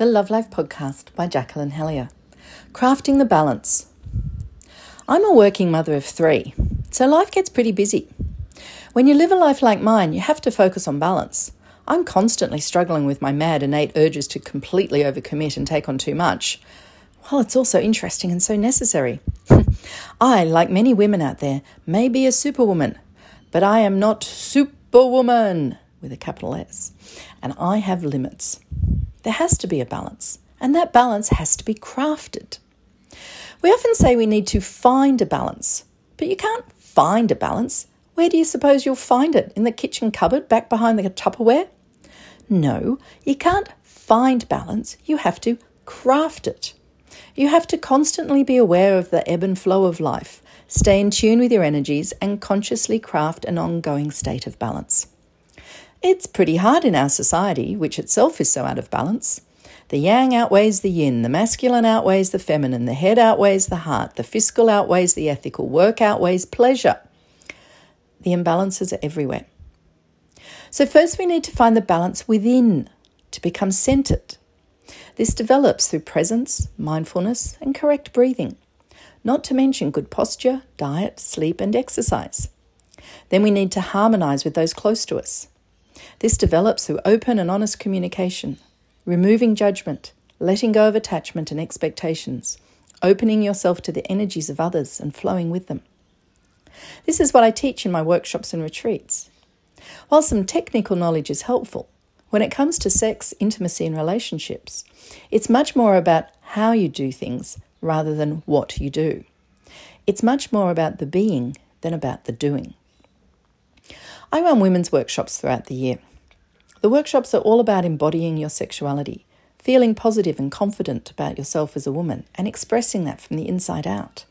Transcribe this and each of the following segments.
the Love Life podcast by Jacqueline Hellyer. Crafting the balance. I'm a working mother of three, so life gets pretty busy. When you live a life like mine, you have to focus on balance. I'm constantly struggling with my mad innate urges to completely overcommit and take on too much. While it's also interesting and so necessary. I, like many women out there, may be a superwoman, but I am not superwoman with a capital S, and I have limits. There has to be a balance, and that balance has to be crafted. We often say we need to find a balance, but you can't find a balance. Where do you suppose you'll find it? In the kitchen cupboard back behind the Tupperware? No, you can't find balance, you have to craft it. You have to constantly be aware of the ebb and flow of life, stay in tune with your energies, and consciously craft an ongoing state of balance. It's pretty hard in our society, which itself is so out of balance. The yang outweighs the yin, the masculine outweighs the feminine, the head outweighs the heart, the fiscal outweighs the ethical, work outweighs pleasure. The imbalances are everywhere. So, first, we need to find the balance within to become centered. This develops through presence, mindfulness, and correct breathing, not to mention good posture, diet, sleep, and exercise. Then we need to harmonize with those close to us. This develops through open and honest communication, removing judgment, letting go of attachment and expectations, opening yourself to the energies of others and flowing with them. This is what I teach in my workshops and retreats. While some technical knowledge is helpful, when it comes to sex, intimacy, and relationships, it's much more about how you do things rather than what you do. It's much more about the being than about the doing. I run women's workshops throughout the year. The workshops are all about embodying your sexuality, feeling positive and confident about yourself as a woman, and expressing that from the inside out.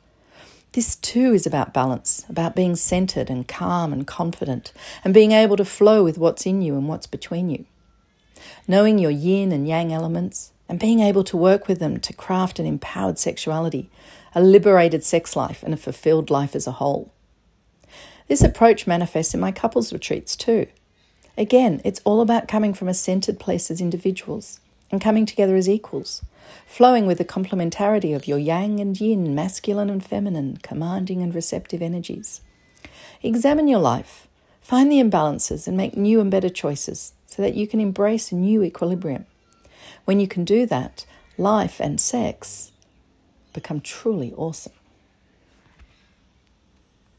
This too is about balance, about being centered and calm and confident, and being able to flow with what's in you and what's between you. Knowing your yin and yang elements, and being able to work with them to craft an empowered sexuality, a liberated sex life, and a fulfilled life as a whole. This approach manifests in my couples retreats too. Again, it's all about coming from a centered place as individuals and coming together as equals, flowing with the complementarity of your yang and yin, masculine and feminine, commanding and receptive energies. Examine your life, find the imbalances, and make new and better choices so that you can embrace a new equilibrium. When you can do that, life and sex become truly awesome.